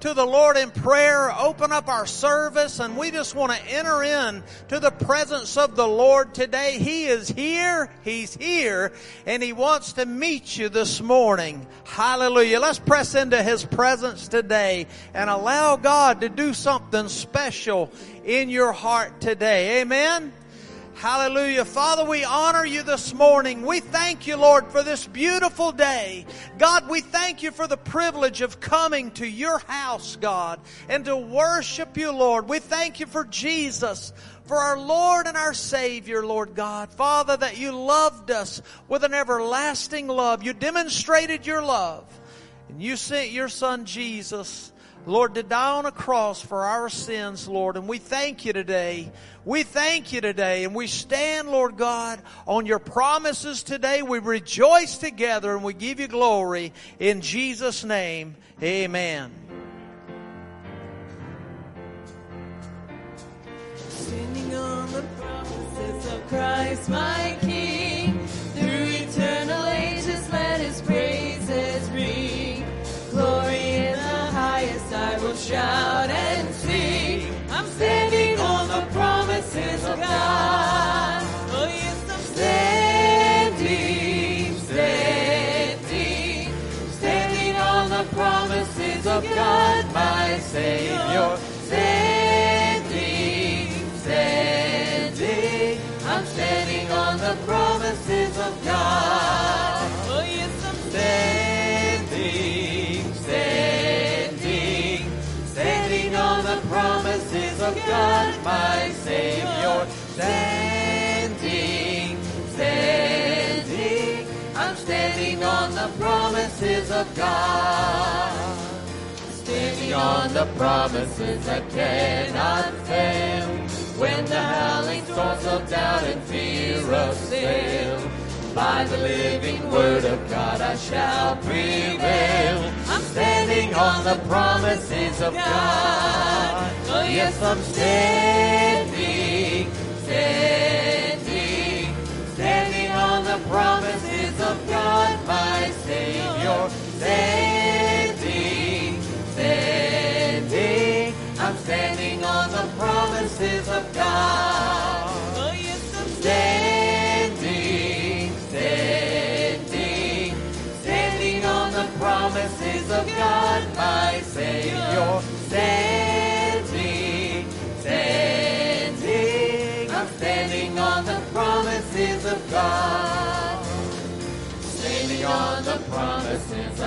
to the Lord in prayer, open up our service, and we just want to enter in to the presence of the Lord today. He is here, He's here, and He wants to meet you this morning. Hallelujah. Let's press into His presence today and allow God to do something special in your heart today. Amen. Hallelujah. Father, we honor you this morning. We thank you, Lord, for this beautiful day. God, we thank you for the privilege of coming to your house, God, and to worship you, Lord. We thank you for Jesus, for our Lord and our Savior, Lord God. Father, that you loved us with an everlasting love. You demonstrated your love. And you sent your son Jesus, Lord, to die on a cross for our sins, Lord. And we thank you today. We thank you today and we stand, Lord God, on your promises today. We rejoice together and we give you glory in Jesus' name. Amen. Standing on the promises of Christ, my King, will shout and sing. I'm standing on the promises of God. Oh yes, I'm standing, standing, standing on the promises of God, my Savior. My Savior. Standing, standing, I'm standing on the promises of God. Standing on the promises that cannot fail. When the howling storms of doubt and fear assail, by the living word of God I shall prevail. I'm standing on the promises of God. Oh yes, I'm standing, standing, standing on the promises of God, my Savior. Standing, standing, I'm standing on the promises of God.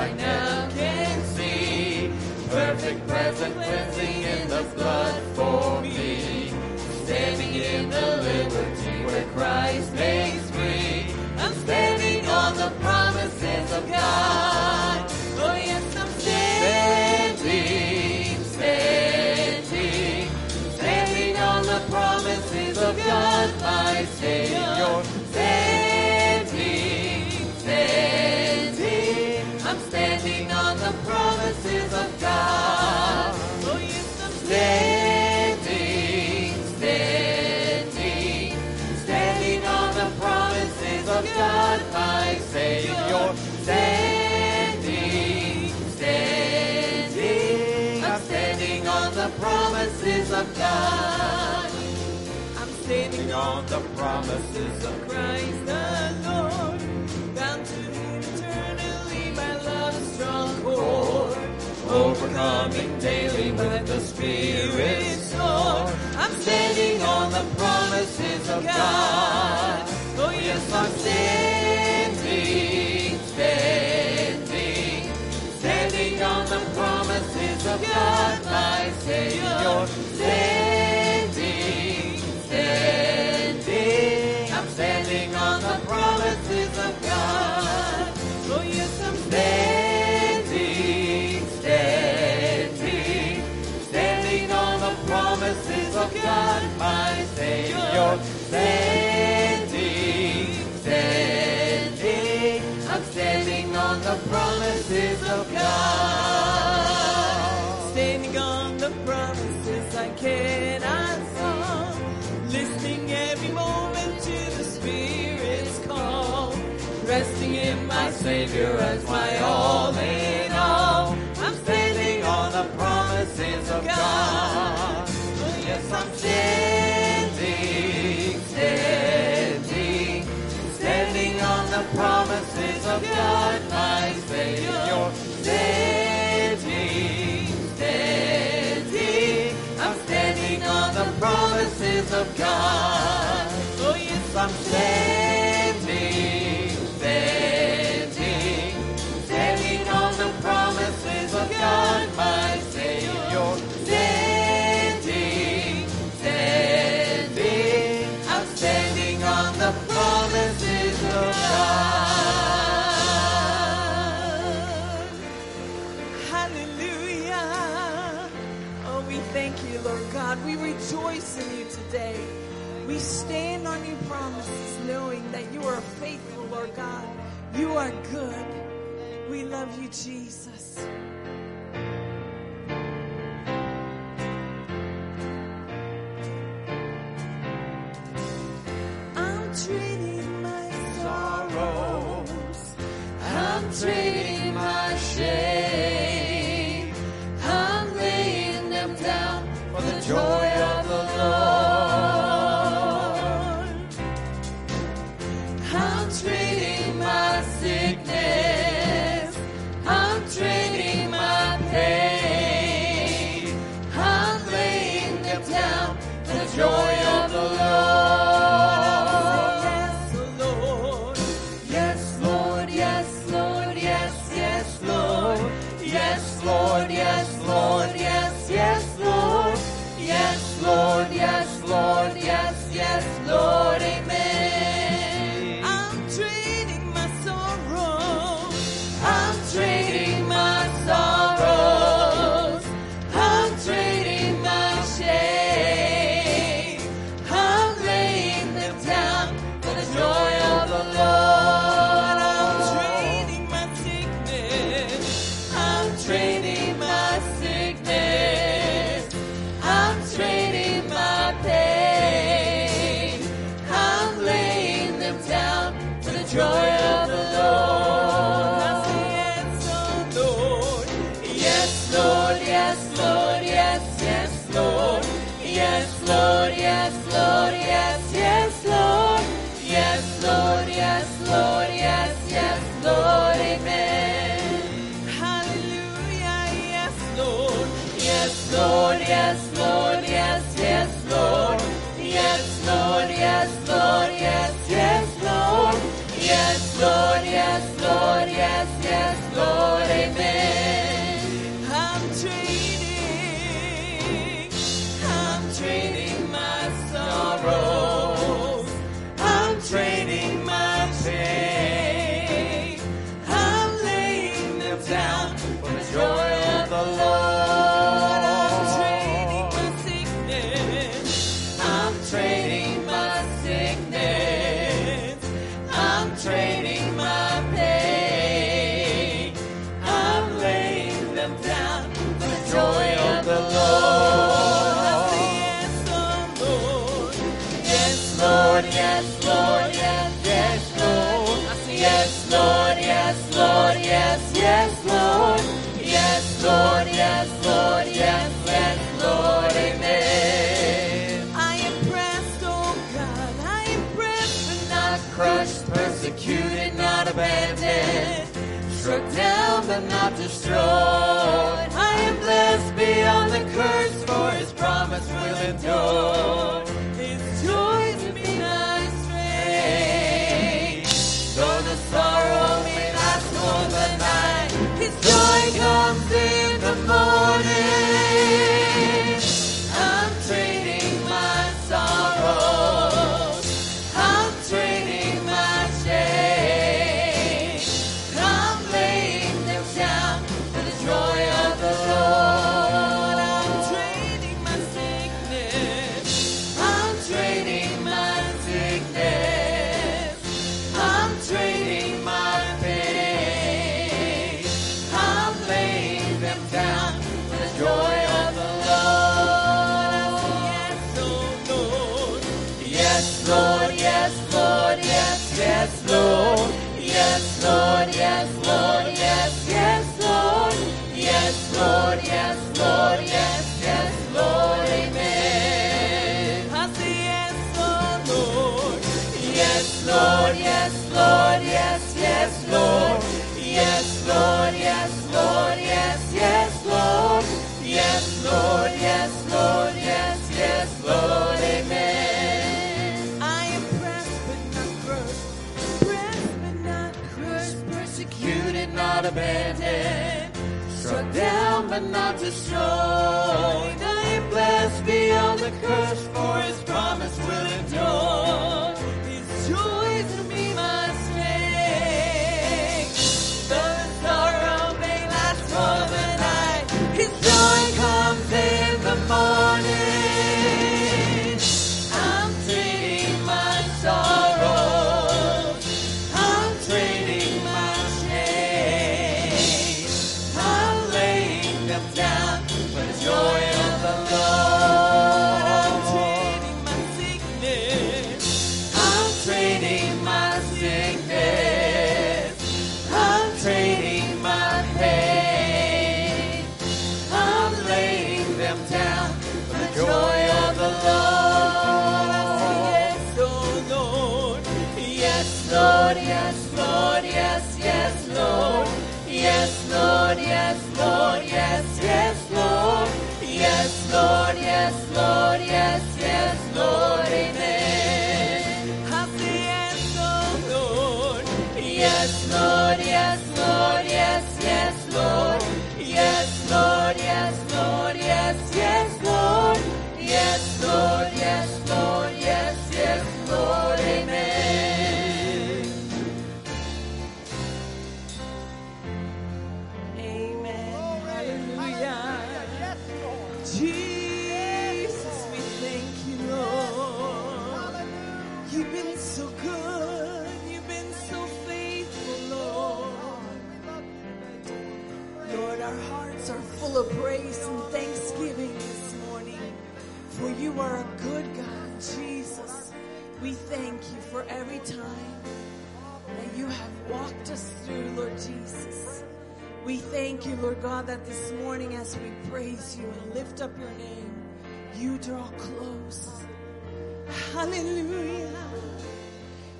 I now can see. Perfect present cleansing in the blood for me. Standing in the liberty where Christ makes free. I'm standing on the promises of God. Of God. I'm standing on the promises of Christ the Lord, bound to Him eternally by love's strong cord, overcoming daily with the Spirit's sword. I'm standing on the promises of God. Oh yes, I'm standing, standing, standing on the promises of God, my Savior. Standing, standing, I'm standing on the promises of God. Yes, I'm standing, standing, standing on the promises of God, my Savior. Standing, standing, I'm standing on the promises of God. Savior as my all in all. I'm standing on the promises of God. Oh Yes, I'm standing, standing, standing on the promises of God, my Savior. Standing, standing, I'm standing on the promises of God. Oh, yes, I'm standing. You are faithful, Lord God. You are good. We love you, Jesus. destroyed. I am blessed beyond the curse, for his promise will endure. time that you have walked us through, Lord Jesus. We thank you, Lord God, that this morning as we praise you and lift up your name, you draw close. Hallelujah.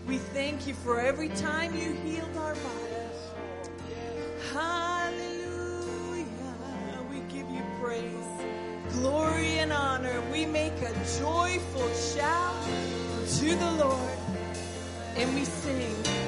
We thank you for every time you healed our bodies. Hallelujah. We give you praise, glory, and honor. We make a joyful shout to the Lord and we sing.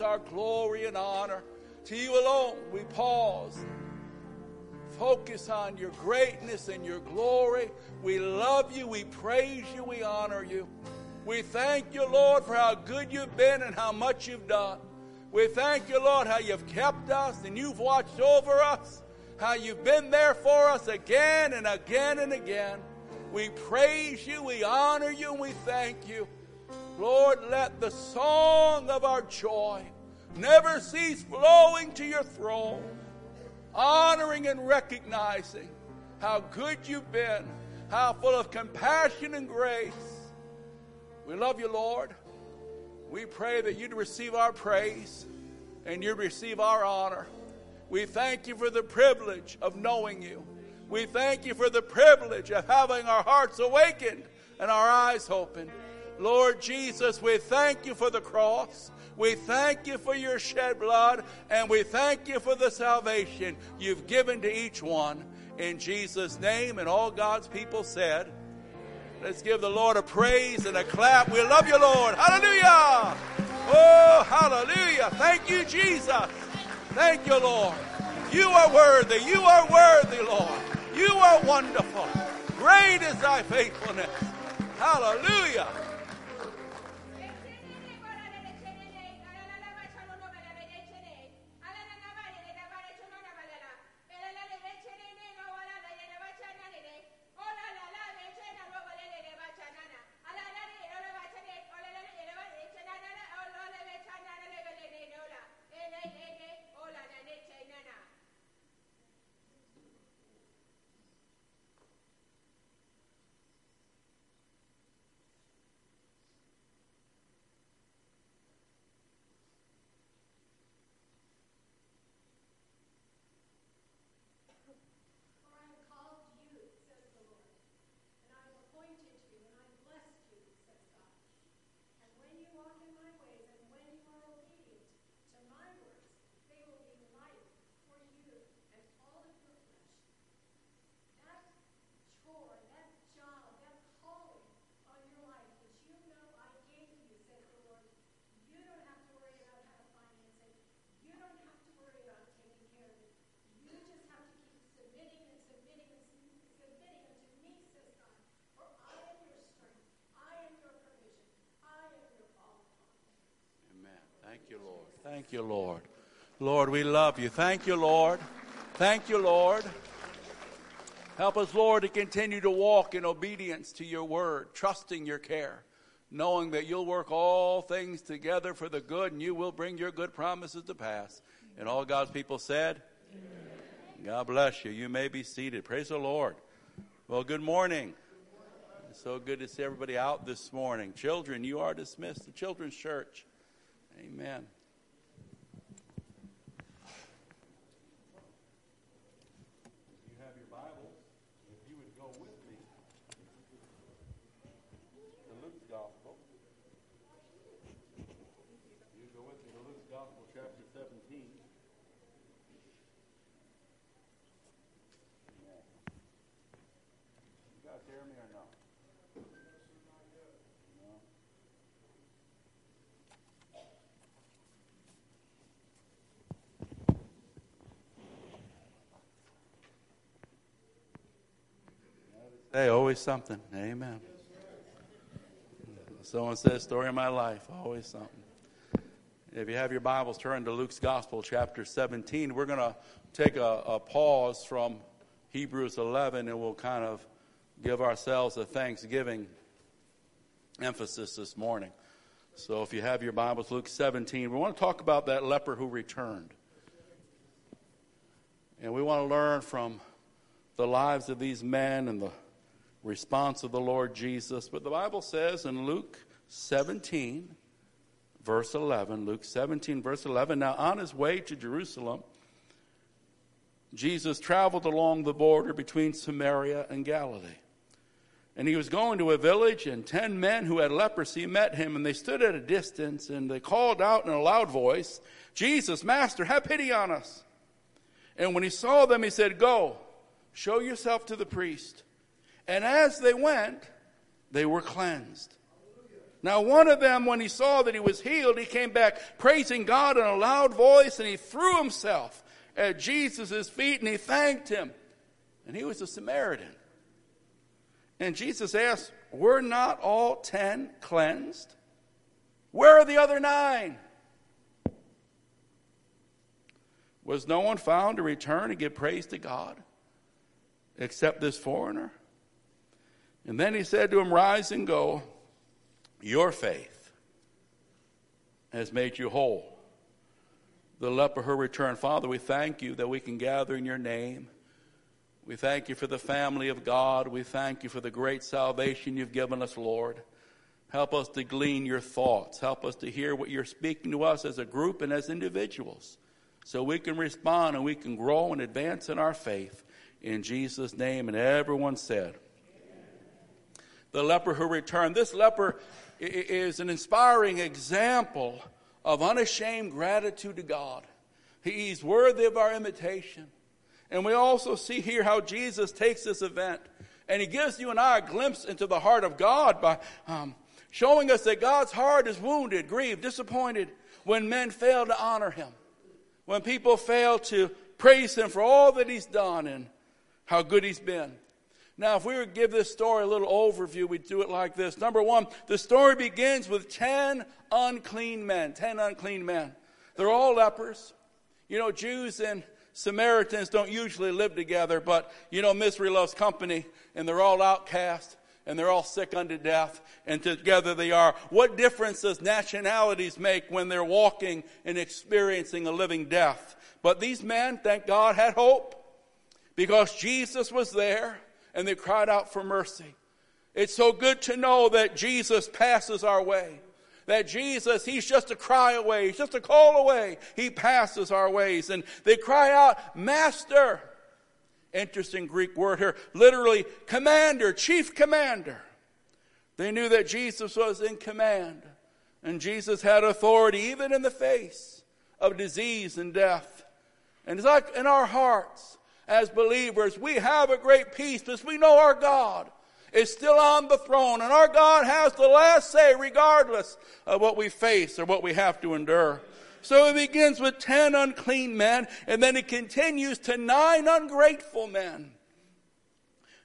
Our glory, and honor. To you alone we pause. Focus on your greatness and your glory. We love you. We praise you. We honor you. We thank you, Lord, for how good you've been and how much you've done. We thank you, Lord, how you've kept us and you've watched over us, how you've been there for us again and again and again. We praise you, we honor you, and we thank you. Lord, let the song of our joy never cease flowing to your throne, honoring and recognizing how good you've been, how full of compassion and grace. We love you, Lord. We pray that you'd receive our praise and you'd receive our honor. We thank you for the privilege of knowing you. We thank you for the privilege of having our hearts awakened and our eyes opened. Lord Jesus, we thank you for the cross. We thank you for your shed blood, and we thank you for the salvation you've given to each one. In Jesus' name, and all God's people said, Let's give the Lord a praise and a clap. We love you, Lord. Hallelujah. Oh, hallelujah. Thank you, Jesus. Thank you, Lord. You are worthy. You are worthy, Lord. You are wonderful. Great is thy faithfulness. Hallelujah. For I have called you, says the Lord, and I have appointed you, and I have blessed you, says God. And when you walk in my ways, and when you are obedient to my words, they will be life for you and all of your flesh. That chore, that job, that calling on your life, which you know I gave you, says the Lord, you don't have to worry about how to finance it. You don't have to worry about taking care of it. You just have to keep submitting and submitting and sub- submitting unto me, says God. For I am your strength. I am your provision. I am your all. Amen. Thank you, Lord. Thank you, Lord. Lord, we love you. Thank you, Lord. Thank you, Lord. Help us, Lord, to continue to walk in obedience to your word, trusting your care. knowing that you'll work all things together for the good and you will bring your good promises to pass. And all God's people said, Amen. God bless you. You may be seated. Praise the Lord. Well, good morning. It's so good to see everybody out this morning. Children, you are dismissed to Children's Church. Amen. You have your Bibles. If you would go with me to Luke's Gospel. You go with me to Luke's Gospel, chapter 17. Me or no? No? Hey, always something. Amen. Someone says, story of my life, always something. If you have your Bibles, turn to Luke's Gospel, chapter 17. We're going to take a, a pause from Hebrews 11 and we'll kind of give ourselves a Thanksgiving emphasis this morning. So if you have your Bibles, Luke 17, we want to talk about that leper who returned. And we want to learn from the lives of these men and the response of the Lord Jesus. But the Bible says in Luke 17, verse 11, Luke 17, verse 11, now on his way to Jerusalem, Jesus traveled along the border between Samaria and Galilee. And he was going to a village, and ten men who had leprosy met him, and they stood at a distance, and they called out in a loud voice, Jesus, Master, have pity on us. And when he saw them, he said, Go, show yourself to the priest. And as they went, they were cleansed. Now, one of them, when he saw that he was healed, he came back praising God in a loud voice, and he threw himself at Jesus' feet and he thanked him. And he was a Samaritan. And Jesus asked, Were not all ten cleansed? Where are the other nine? Was no one found to return and give praise to God except this foreigner? And then he said to him, Rise and go. Your faith has made you whole. The leper who returned. Father, we thank you that we can gather in your name. We thank you for the family of God. We thank you for the great salvation you've given us, Lord. Help us to glean your thoughts. Help us to hear what you're speaking to us as a group and as individuals so we can respond and we can grow and advance in our faith. In Jesus' name. And everyone said, the leper who returned. This leper is an inspiring example of unashamed gratitude to God. He's worthy of our imitation. And we also see here how Jesus takes this event and he gives you and I a glimpse into the heart of God by um, showing us that God's heart is wounded, grieved, disappointed when men fail to honor him, when people fail to praise him for all that he's done and how good he's been. Now, if we were to give this story a little overview, we'd do it like this. Number one, the story begins with 10 unclean men. 10 unclean men. They're all lepers. You know, Jews and Samaritans don't usually live together, but you know, misery loves company, and they're all outcast, and they're all sick unto death, and together they are. What difference does nationalities make when they're walking and experiencing a living death? But these men, thank God, had hope because Jesus was there and they cried out for mercy. It's so good to know that Jesus passes our way. That Jesus, He's just a cry away. He's just a call away. He passes our ways. And they cry out, Master. Interesting Greek word here. Literally, commander, chief commander. They knew that Jesus was in command. And Jesus had authority even in the face of disease and death. And it's like in our hearts as believers, we have a great peace because we know our God is still on the throne and our God has the last say regardless of what we face or what we have to endure. So it begins with 10 unclean men and then it continues to nine ungrateful men.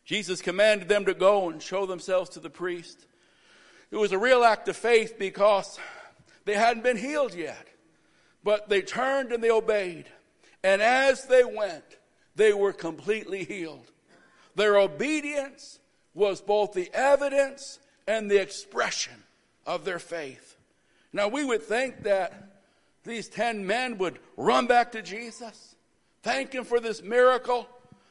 Jesus commanded them to go and show themselves to the priest. It was a real act of faith because they hadn't been healed yet. But they turned and they obeyed. And as they went, they were completely healed. Their obedience was both the evidence and the expression of their faith. Now, we would think that these 10 men would run back to Jesus, thank him for this miracle.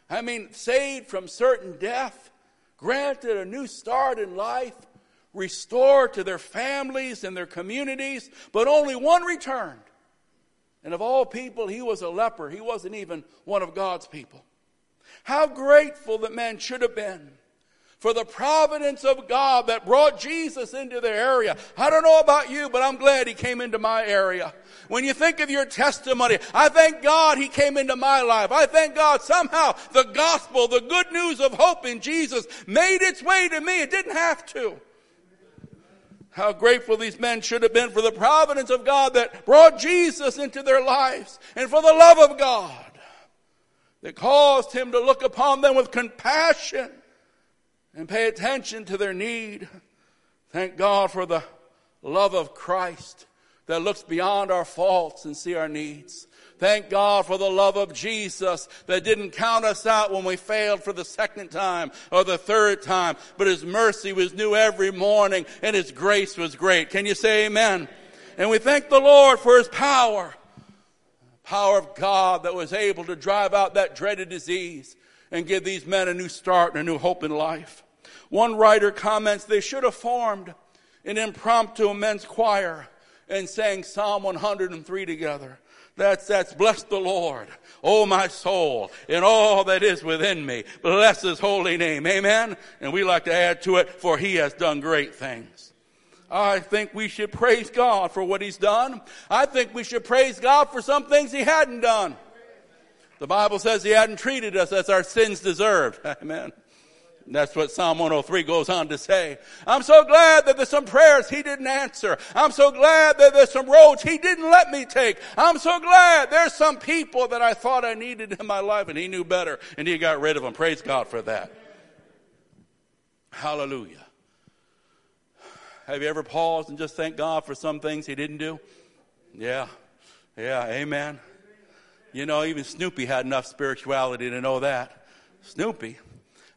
I mean, saved from certain death, granted a new start in life, restored to their families and their communities, but only one returned. And of all people, he was a leper. He wasn't even one of God's people. How grateful that man should have been for the providence of God that brought Jesus into their area. I don't know about you, but I'm glad he came into my area. When you think of your testimony, I thank God he came into my life. I thank God somehow the gospel, the good news of hope in Jesus made its way to me. It didn't have to. How grateful these men should have been for the providence of God that brought Jesus into their lives and for the love of God that caused him to look upon them with compassion and pay attention to their need. Thank God for the love of Christ that looks beyond our faults and see our needs. Thank God for the love of Jesus that didn't count us out when we failed for the second time or the third time, but His mercy was new every morning and His grace was great. Can you say amen? And we thank the Lord for His power. Power of God that was able to drive out that dreaded disease and give these men a new start and a new hope in life. One writer comments they should have formed an impromptu men's choir and sang Psalm 103 together. That's, that's bless the Lord, oh my soul, and all that is within me. Bless his holy name. Amen. And we like to add to it, for he has done great things. I think we should praise God for what he's done. I think we should praise God for some things he hadn't done. The Bible says he hadn't treated us as our sins deserved. Amen. That's what Psalm 103 goes on to say. I'm so glad that there's some prayers he didn't answer. I'm so glad that there's some roads he didn't let me take. I'm so glad there's some people that I thought I needed in my life and he knew better and he got rid of them. Praise God for that. Hallelujah. Have you ever paused and just thanked God for some things he didn't do? Yeah. Yeah. Amen. You know, even Snoopy had enough spirituality to know that. Snoopy.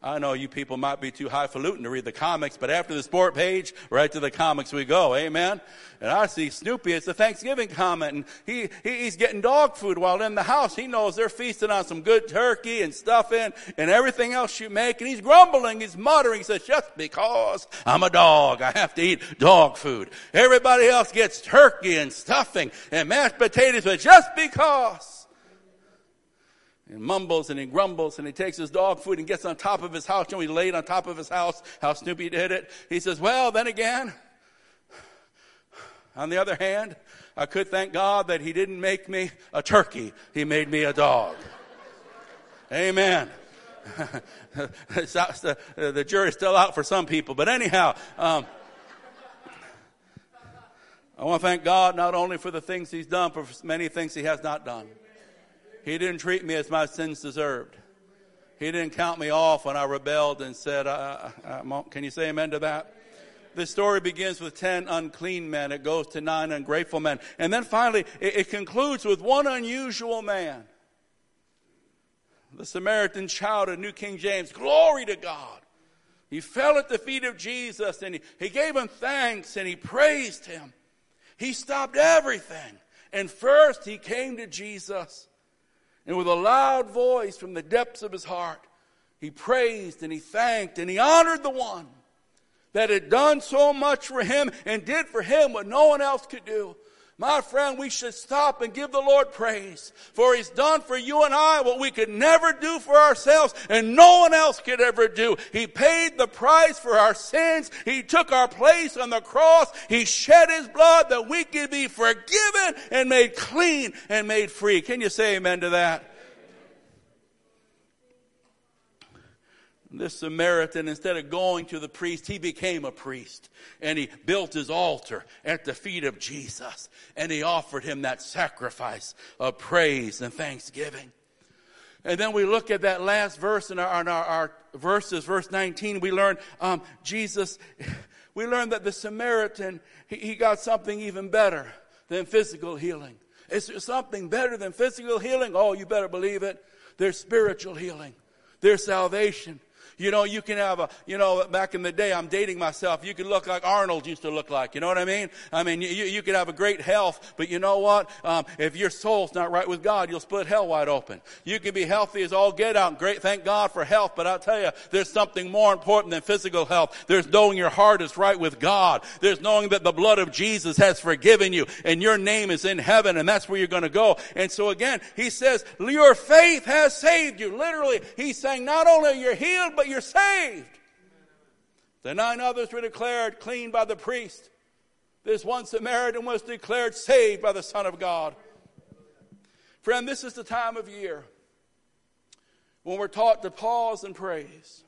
I know you people might be too highfalutin to read the comics, but after the sport page, right to the comics we go. Amen. And I see Snoopy. It's a Thanksgiving comment, and he, he he's getting dog food while in the house. He knows they're feasting on some good turkey and stuffing and everything else you make, and he's grumbling. He's muttering. He says, "Just because I'm a dog, I have to eat dog food. Everybody else gets turkey and stuffing and mashed potatoes, but just because." And mumbles and he grumbles and he takes his dog food and gets on top of his house. You know, he laid on top of his house, how Snoopy did it. He says, well, then again, on the other hand, I could thank God that he didn't make me a turkey. He made me a dog. Amen. the, the jury's still out for some people, but anyhow, um, I want to thank God not only for the things he's done, but for many things he has not done. He didn't treat me as my sins deserved. He didn't count me off when I rebelled and said, Can you say amen to that? This story begins with 10 unclean men. It goes to nine ungrateful men. And then finally, it, it concludes with one unusual man. The Samaritan shouted, New King James, Glory to God. He fell at the feet of Jesus and he, he gave him thanks and he praised him. He stopped everything. And first he came to Jesus and with a loud voice from the depths of his heart, he praised and he thanked and he honored the one that had done so much for him and did for him what no one else could do. My friend, we should stop and give the Lord praise for He's done for you and I what we could never do for ourselves and no one else could ever do. He paid the price for our sins. He took our place on the cross. He shed His blood that we could be forgiven and made clean and made free. Can you say amen to that? This Samaritan, instead of going to the priest, he became a priest. And he built his altar at the feet of Jesus. And he offered him that sacrifice of praise and thanksgiving. And then we look at that last verse in our, in our, our verses, verse 19, we learn um, Jesus, we learn that the Samaritan, he, he got something even better than physical healing. Is there something better than physical healing? Oh, you better believe it. There's spiritual healing. There's salvation. You know, you can have a, you know, back in the day, I'm dating myself, you could look like Arnold used to look like. You know what I mean? I mean, you, you could have a great health, but you know what? Um, if your soul's not right with God, you'll split hell wide open. You can be healthy as all get out. Great, thank God for health, but I'll tell you, there's something more important than physical health. There's knowing your heart is right with God. There's knowing that the blood of Jesus has forgiven you and your name is in heaven and that's where you're going to go. And so again, he says, your faith has saved you. Literally, he's saying not only are you're healed, but you're saved. The nine others were declared clean by the priest. This one Samaritan was declared saved by the Son of God. Friend, this is the time of year when we're taught to pause and praise.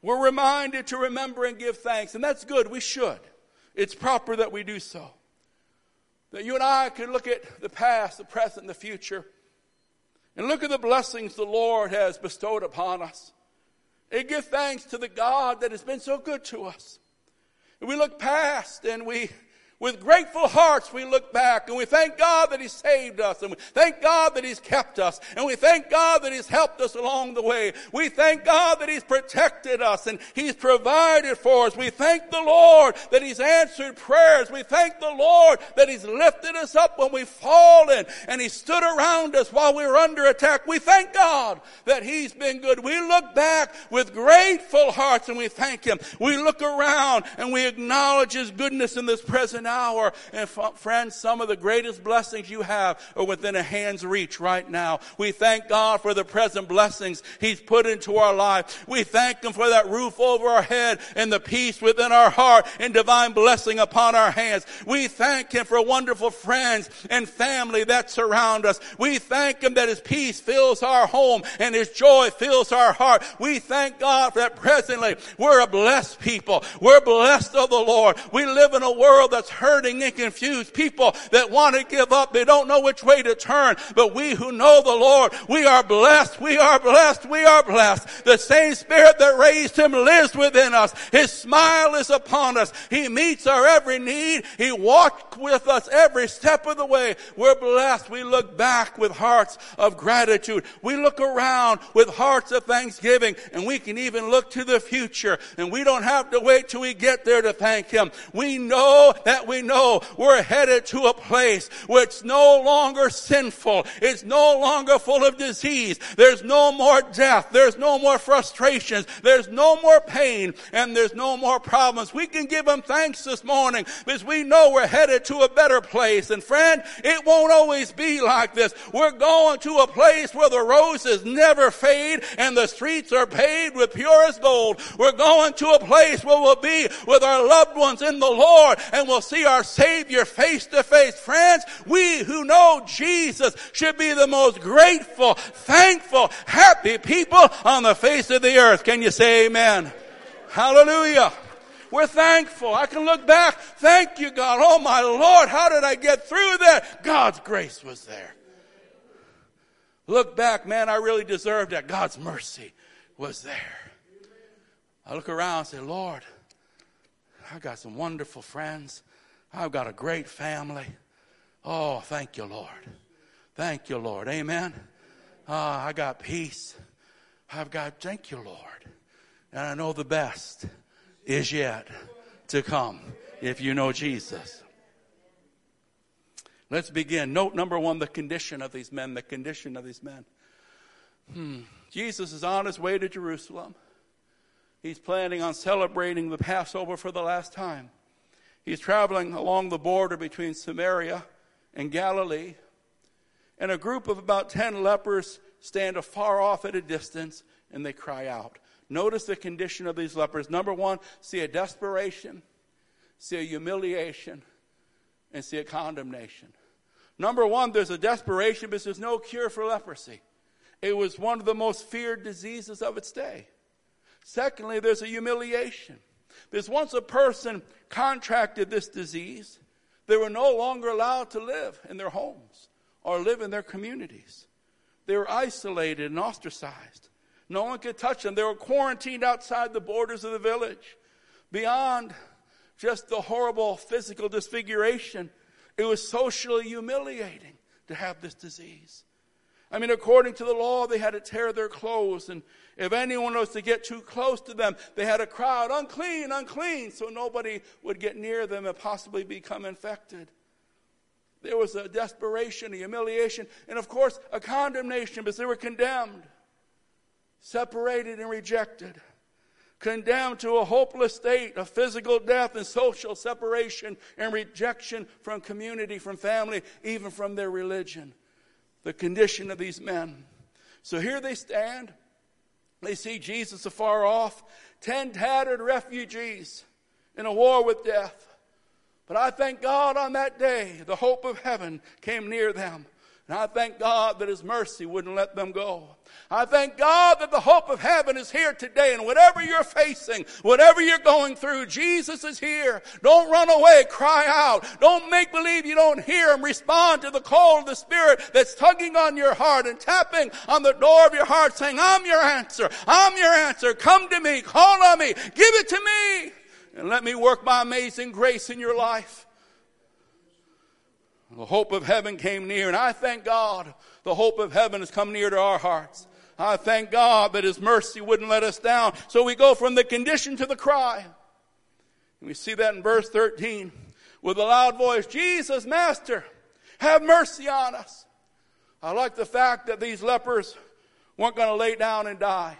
We're reminded to remember and give thanks, and that's good. We should. It's proper that we do so. That you and I can look at the past, the present, and the future, and look at the blessings the Lord has bestowed upon us and give thanks to the God that has been so good to us. And we look past and we with grateful hearts, we look back and we thank God that He saved us and we thank God that He's kept us and we thank God that He's helped us along the way. We thank God that He's protected us and He's provided for us. We thank the Lord that He's answered prayers. We thank the Lord that He's lifted us up when we've fallen and He stood around us while we were under attack. We thank God that He's been good. We look back with grateful hearts and we thank Him. We look around and we acknowledge His goodness in this present hour. And friends, some of the greatest blessings you have are within a hand's reach right now. We thank God for the present blessings He's put into our life. We thank Him for that roof over our head and the peace within our heart and divine blessing upon our hands. We thank Him for wonderful friends and family that surround us. We thank Him that His peace fills our home and His joy fills our heart. We thank God for that presently we're a blessed people. We're blessed of the Lord. We live in a world that's hurting and confused people that want to give up. They don't know which way to turn. But we who know the Lord, we are blessed. We are blessed. We are blessed. The same spirit that raised him lives within us. His smile is upon us. He meets our every need. He walks with us every step of the way. We're blessed. We look back with hearts of gratitude. We look around with hearts of thanksgiving and we can even look to the future and we don't have to wait till we get there to thank him. We know that we know we're headed to a place where it's no longer sinful. It's no longer full of disease. There's no more death. There's no more frustrations. There's no more pain and there's no more problems. We can give him thanks this morning because we know we're headed to a better place. And friend, it won't always be like this. We're going to a place where the roses never fade and the streets are paved with purest gold. We're going to a place where we'll be with our loved ones in the Lord and we'll see our Savior face to face. Friends, we who know Jesus should be the most grateful, thankful, happy people on the face of the earth. Can you say amen? Hallelujah. We're thankful. I can look back. Thank you, God. Oh my Lord, how did I get through that? God's grace was there. Look back, man, I really deserved that. God's mercy was there. I look around and say, Lord, I've got some wonderful friends. I've got a great family. Oh, thank you, Lord. Thank you, Lord. Amen. Ah, I got peace. I've got, thank you, Lord. And I know the best is yet to come if you know Jesus. Let's begin. Note number one the condition of these men. The condition of these men. Hmm. Jesus is on his way to Jerusalem. He's planning on celebrating the Passover for the last time. He's traveling along the border between Samaria and Galilee, and a group of about 10 lepers stand afar off at a distance and they cry out. Notice the condition of these lepers. Number one, see a desperation, see a humiliation, and see a condemnation. Number one, there's a desperation because there's no cure for leprosy. It was one of the most feared diseases of its day. Secondly, there's a humiliation. There's once a person contracted this disease, they were no longer allowed to live in their homes or live in their communities. They were isolated and ostracized. No one could touch them. They were quarantined outside the borders of the village. Beyond just the horrible physical disfiguration, it was socially humiliating to have this disease. I mean, according to the law, they had to tear their clothes. And if anyone was to get too close to them, they had a crowd, unclean, unclean, so nobody would get near them and possibly become infected. There was a desperation, a humiliation, and of course, a condemnation because they were condemned, separated, and rejected. Condemned to a hopeless state of physical death and social separation and rejection from community, from family, even from their religion. The condition of these men. So here they stand. They see Jesus afar off, ten tattered refugees in a war with death. But I thank God on that day, the hope of heaven came near them. And I thank God that His mercy wouldn't let them go. I thank God that the hope of heaven is here today. And whatever you're facing, whatever you're going through, Jesus is here. Don't run away. Cry out. Don't make believe you don't hear Him. Respond to the call of the Spirit that's tugging on your heart and tapping on the door of your heart saying, I'm your answer. I'm your answer. Come to me. Call on me. Give it to me and let me work my amazing grace in your life. The hope of heaven came near, and I thank God the hope of heaven has come near to our hearts. I thank God that His mercy wouldn't let us down. So we go from the condition to the cry. And we see that in verse 13 with a loud voice, Jesus, Master, have mercy on us. I like the fact that these lepers weren't going to lay down and die.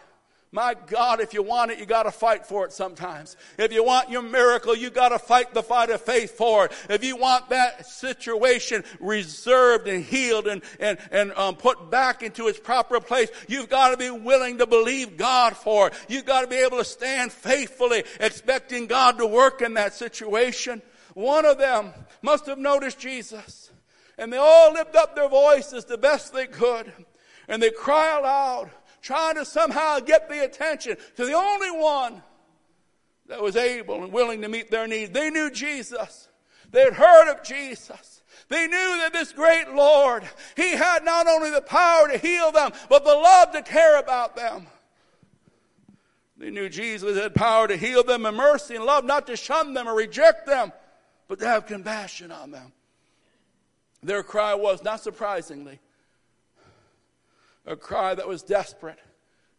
My God, if you want it, you gotta fight for it sometimes. If you want your miracle, you gotta fight the fight of faith for it. If you want that situation reserved and healed and, and, and um, put back into its proper place, you've gotta be willing to believe God for it. You've gotta be able to stand faithfully, expecting God to work in that situation. One of them must have noticed Jesus. And they all lifted up their voices the best they could. And they cry aloud, trying to somehow get the attention to the only one that was able and willing to meet their needs. They knew Jesus. They had heard of Jesus. They knew that this great Lord, He had not only the power to heal them, but the love to care about them. They knew Jesus had power to heal them and mercy and love, not to shun them or reject them, but to have compassion on them. Their cry was, not surprisingly, a cry that was desperate,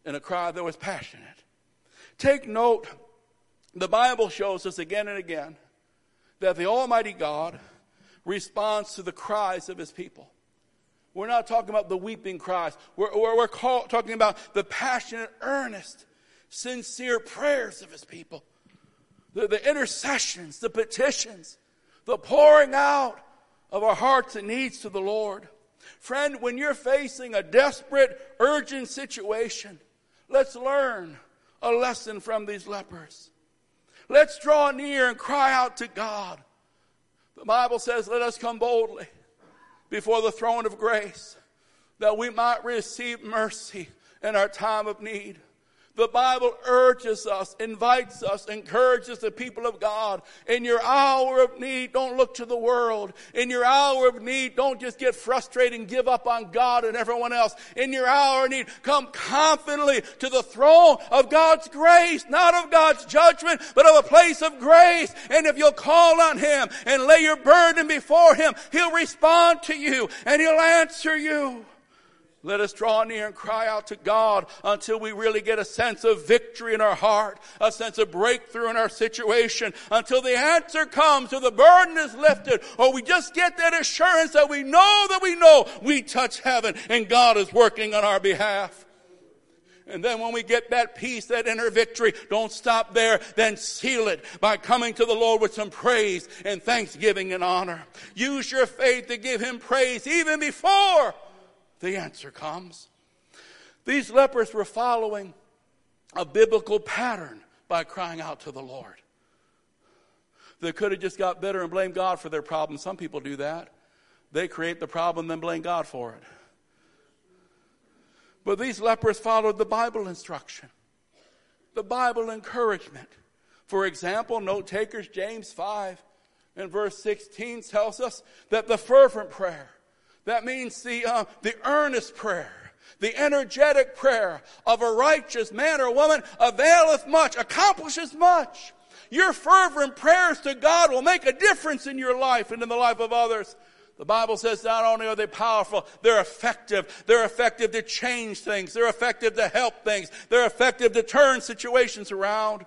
and a cry that was passionate. Take note, the Bible shows us again and again that the Almighty God responds to the cries of His people. We're not talking about the weeping cries. We're, we're, we're call, talking about the passionate, earnest, sincere prayers of His people. The, the intercessions, the petitions, the pouring out of our hearts and needs to the Lord. Friend, when you're facing a desperate, urgent situation, let's learn a lesson from these lepers. Let's draw near and cry out to God. The Bible says, let us come boldly before the throne of grace that we might receive mercy in our time of need. The Bible urges us, invites us, encourages the people of God. In your hour of need, don't look to the world. In your hour of need, don't just get frustrated and give up on God and everyone else. In your hour of need, come confidently to the throne of God's grace, not of God's judgment, but of a place of grace. And if you'll call on Him and lay your burden before Him, He'll respond to you and He'll answer you. Let us draw near and cry out to God until we really get a sense of victory in our heart, a sense of breakthrough in our situation, until the answer comes or the burden is lifted, or we just get that assurance that we know that we know we touch heaven and God is working on our behalf. And then when we get that peace, that inner victory, don't stop there. Then seal it by coming to the Lord with some praise and thanksgiving and honor. Use your faith to give Him praise even before the answer comes. These lepers were following a biblical pattern by crying out to the Lord. They could have just got bitter and blamed God for their problem. Some people do that. They create the problem, then blame God for it. But these lepers followed the Bible instruction, the Bible encouragement. For example, note takers, James 5 and verse 16 tells us that the fervent prayer that means the, uh, the earnest prayer, the energetic prayer of a righteous man or woman availeth much, accomplishes much. Your fervent prayers to God will make a difference in your life and in the life of others. The Bible says not only are they powerful, they're effective. They're effective to change things. They're effective to help things. They're effective to turn situations around.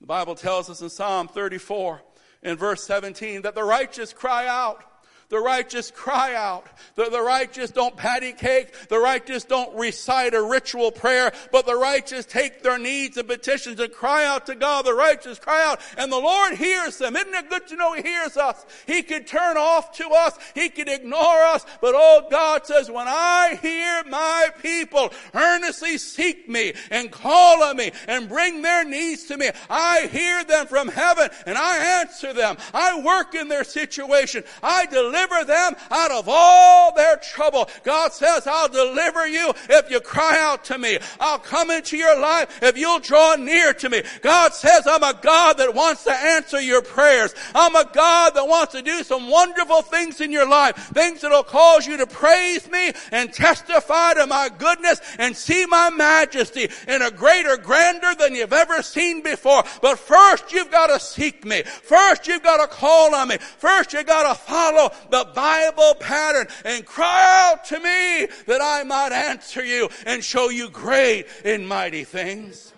The Bible tells us in Psalm 34 in verse 17 that the righteous cry out the righteous cry out. The, the righteous don't patty cake. The righteous don't recite a ritual prayer, but the righteous take their needs and petitions and cry out to God. The righteous cry out and the Lord hears them. Isn't it good to know He hears us? He could turn off to us. He could ignore us. But oh, God says, when I hear my people earnestly seek me and call on me and bring their needs to me, I hear them from heaven and I answer them. I work in their situation. I deliver deliver them out of all their trouble. God says, I'll deliver you if you cry out to me. I'll come into your life if you'll draw near to me. God says, I'm a God that wants to answer your prayers. I'm a God that wants to do some wonderful things in your life. Things that'll cause you to praise me and testify to my goodness and see my majesty in a greater grandeur than you've ever seen before. But first you've got to seek me. First you've got to call on me. First you've got to follow the Bible pattern and cry out to me that I might answer you and show you great and mighty things.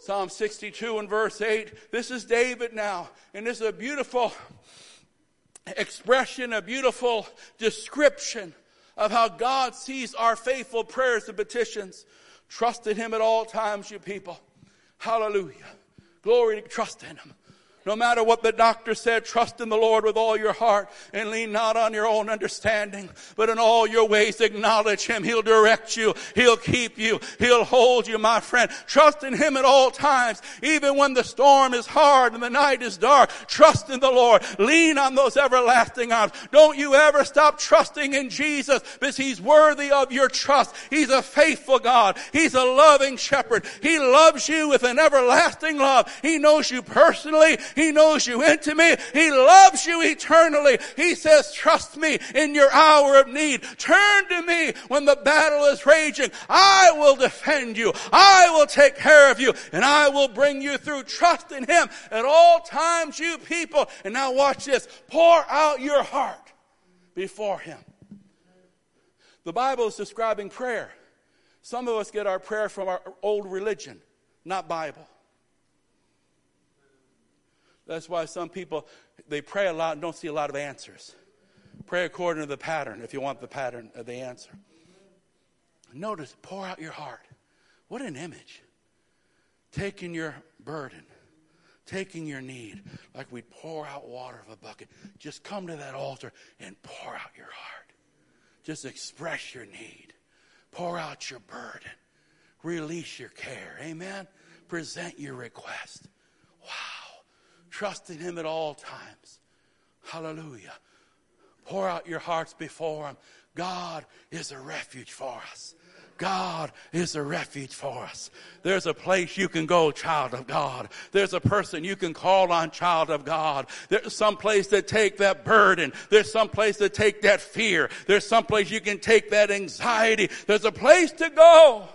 Psalm 62 and verse 8. This is David now, and this is a beautiful expression, a beautiful description of how God sees our faithful prayers and petitions. Trust in Him at all times, you people. Hallelujah. Glory to trust in Him. No matter what the doctor said, trust in the Lord with all your heart and lean not on your own understanding, but in all your ways acknowledge Him. He'll direct you. He'll keep you. He'll hold you, my friend. Trust in Him at all times, even when the storm is hard and the night is dark. Trust in the Lord. Lean on those everlasting arms. Don't you ever stop trusting in Jesus because He's worthy of your trust. He's a faithful God. He's a loving shepherd. He loves you with an everlasting love. He knows you personally. Knows you intimately. He loves you eternally. He says, trust me in your hour of need. Turn to me when the battle is raging. I will defend you. I will take care of you and I will bring you through. Trust in Him at all times, you people. And now watch this. Pour out your heart before Him. The Bible is describing prayer. Some of us get our prayer from our old religion, not Bible. That's why some people, they pray a lot and don't see a lot of answers. Pray according to the pattern if you want the pattern of the answer. Notice, pour out your heart. What an image. Taking your burden, taking your need, like we'd pour out water of a bucket. Just come to that altar and pour out your heart. Just express your need. Pour out your burden. Release your care. Amen. Present your request. Wow. Trust in Him at all times. Hallelujah. Pour out your hearts before Him. God is a refuge for us. God is a refuge for us. There's a place you can go, child of God. There's a person you can call on, child of God. There's some place to take that burden. There's some place to take that fear. There's some place you can take that anxiety. There's a place to go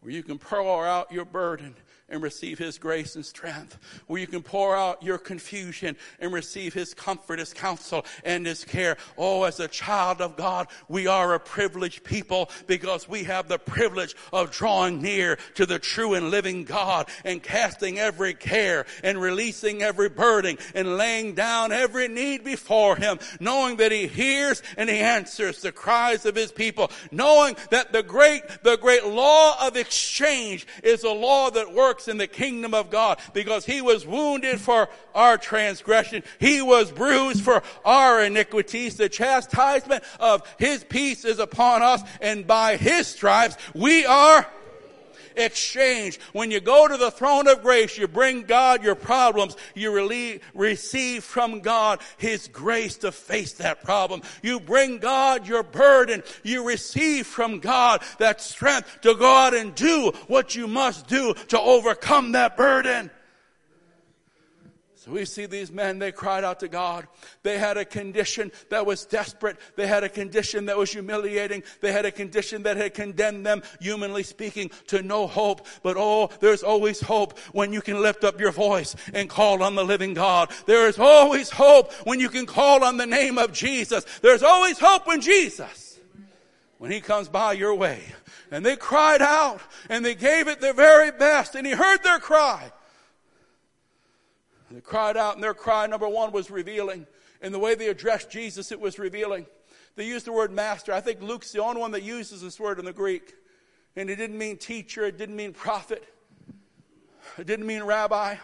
where you can pour out your burden and receive His grace and strength, where you can pour out your confusion and receive His comfort, His counsel, and His care. Oh, as a child of God, we are a privileged people because we have the privilege of drawing near to the true and living God and casting every care and releasing every burden and laying down every need before Him, knowing that He hears and He answers the cries of His people, knowing that the great, the great law of exchange is a law that works works in the kingdom of God because he was wounded for our transgression. He was bruised for our iniquities. The chastisement of his peace is upon us and by his stripes we are exchange. When you go to the throne of grace, you bring God your problems. You relieve, receive from God His grace to face that problem. You bring God your burden. You receive from God that strength to go out and do what you must do to overcome that burden. We see these men, they cried out to God. They had a condition that was desperate. They had a condition that was humiliating. They had a condition that had condemned them, humanly speaking, to no hope. But oh, there's always hope when you can lift up your voice and call on the living God. There is always hope when you can call on the name of Jesus. There's always hope when Jesus, when he comes by your way. And they cried out and they gave it their very best and he heard their cry. They cried out, and their cry, number one, was revealing. In the way they addressed Jesus, it was revealing. They used the word master. I think Luke's the only one that uses this word in the Greek. And it didn't mean teacher, it didn't mean prophet, it didn't mean rabbi.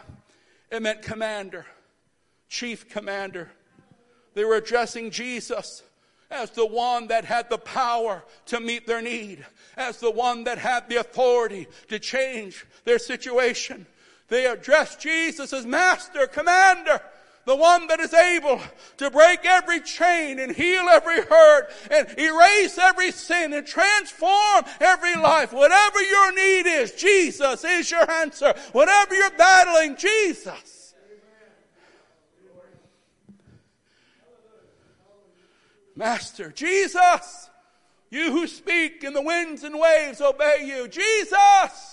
It meant commander, chief commander. They were addressing Jesus as the one that had the power to meet their need, as the one that had the authority to change their situation. They address Jesus as master, commander, the one that is able to break every chain and heal every hurt and erase every sin and transform every life. Whatever your need is, Jesus is your answer. Whatever you're battling, Jesus. Master, Jesus, you who speak and the winds and waves obey you, Jesus.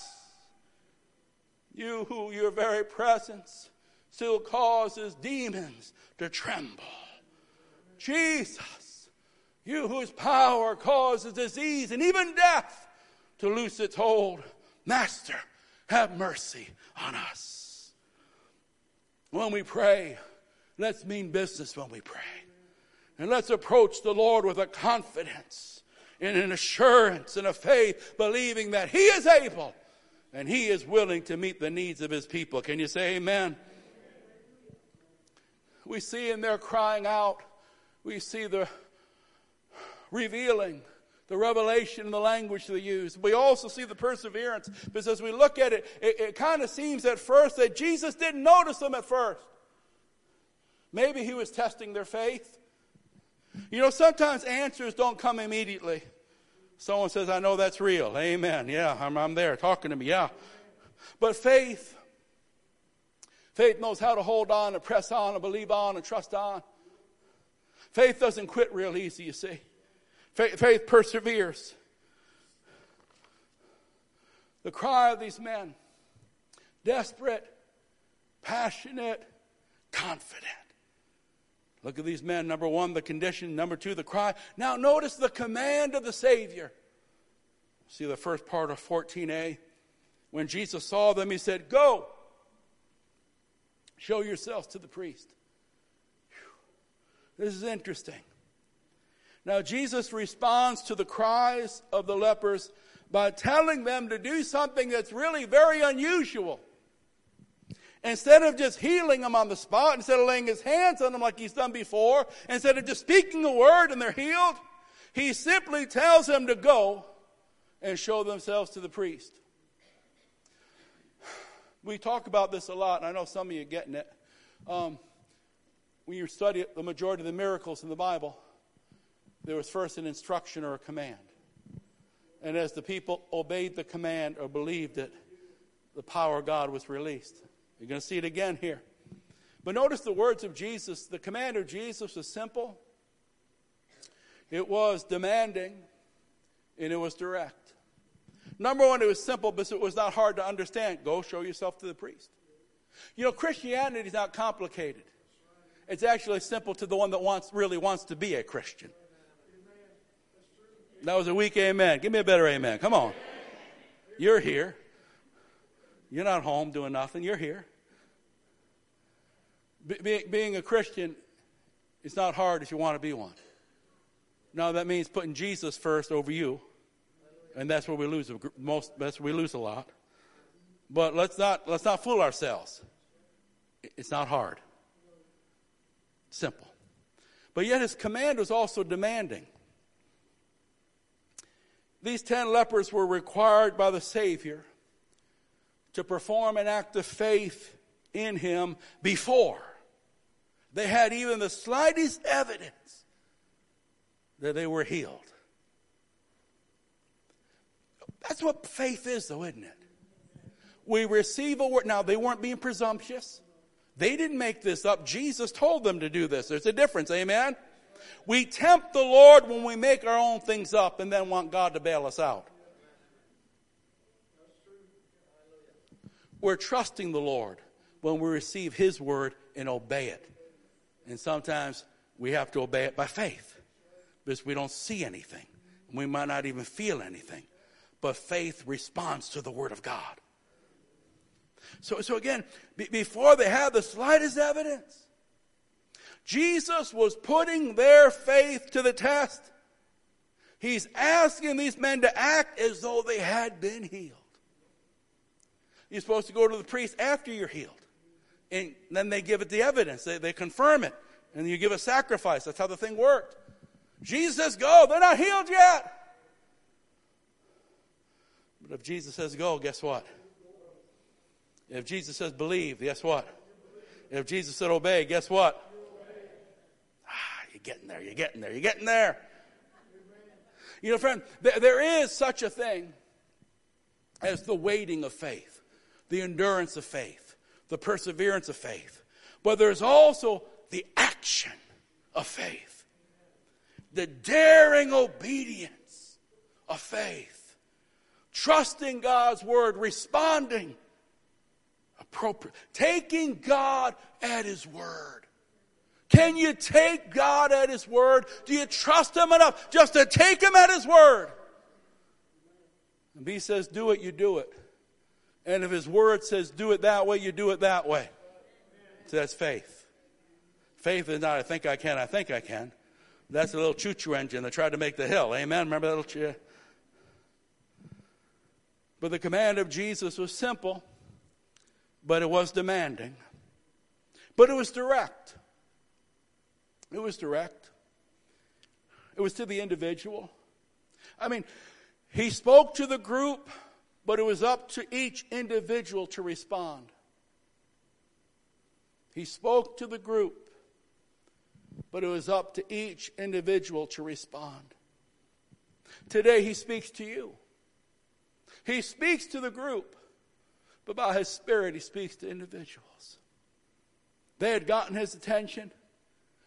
You who your very presence still causes demons to tremble. Jesus, you whose power causes disease and even death to loose its hold. Master, have mercy on us. When we pray, let's mean business when we pray. And let's approach the Lord with a confidence and an assurance and a faith, believing that He is able and he is willing to meet the needs of his people. Can you say amen? We see in there crying out, we see the revealing, the revelation, the language they use. We also see the perseverance because as we look at it, it, it kind of seems at first that Jesus didn't notice them at first. Maybe he was testing their faith. You know, sometimes answers don't come immediately. Someone says, I know that's real. Amen. Yeah, I'm, I'm there talking to me. Yeah. But faith, faith knows how to hold on and press on and believe on and trust on. Faith doesn't quit real easy, you see. Faith, faith perseveres. The cry of these men, desperate, passionate, confident. Look at these men. Number one, the condition. Number two, the cry. Now notice the command of the Savior. See the first part of 14a? When Jesus saw them, he said, Go, show yourselves to the priest. This is interesting. Now, Jesus responds to the cries of the lepers by telling them to do something that's really very unusual. Instead of just healing them on the spot, instead of laying his hands on them like he's done before, instead of just speaking a word and they're healed, he simply tells them to go and show themselves to the priest. We talk about this a lot, and I know some of you are getting it. Um, when you study the majority of the miracles in the Bible, there was first an instruction or a command. And as the people obeyed the command or believed it, the power of God was released. You're going to see it again here. But notice the words of Jesus. The command of Jesus was simple, it was demanding, and it was direct. Number one, it was simple, but it was not hard to understand. Go show yourself to the priest. You know, Christianity is not complicated. It's actually simple to the one that wants really wants to be a Christian. That was a weak amen. Give me a better amen. Come on. You're here. You're not home doing nothing. You're here. Be, being a Christian is not hard if you want to be one. Now that means putting Jesus first over you, and that's where we lose most. That's where we lose a lot. But let's not let's not fool ourselves. It's not hard. Simple. But yet his command was also demanding. These ten lepers were required by the Savior to perform an act of faith in him before they had even the slightest evidence that they were healed. That's what faith is, though, isn't it? We receive a word. Now, they weren't being presumptuous. They didn't make this up. Jesus told them to do this. There's a difference. Amen. We tempt the Lord when we make our own things up and then want God to bail us out. We're trusting the Lord when we receive His word and obey it. And sometimes we have to obey it by faith because we don't see anything. We might not even feel anything. But faith responds to the word of God. So, so again, be, before they had the slightest evidence, Jesus was putting their faith to the test. He's asking these men to act as though they had been healed. You're supposed to go to the priest after you're healed. And then they give it the evidence, they, they confirm it, and you give a sacrifice. That's how the thing worked. Jesus says, Go, they're not healed yet. But if Jesus says go, guess what? If Jesus says believe, guess what? If Jesus said obey, guess what? Ah, you're getting there, you're getting there, you're getting there. You know, friend, there is such a thing as the waiting of faith, the endurance of faith, the perseverance of faith. But there's also the action of faith, the daring obedience of faith, trusting God's word, responding appropriate. Taking God at His word. Can you take God at His word? Do you trust Him enough just to take Him at His word? And B says do it, you do it. And if His word says do it that way, you do it that way. So that's faith. Faith is not I think I can, I think I can. That's a little choo-choo engine that tried to make the hill. Amen. Remember that little choo? But the command of Jesus was simple but it was demanding. But it was direct. It was direct. It was to the individual. I mean, he spoke to the group, but it was up to each individual to respond. He spoke to the group, but it was up to each individual to respond. Today, he speaks to you. He speaks to the group, but by His Spirit, He speaks to individuals. They had gotten His attention,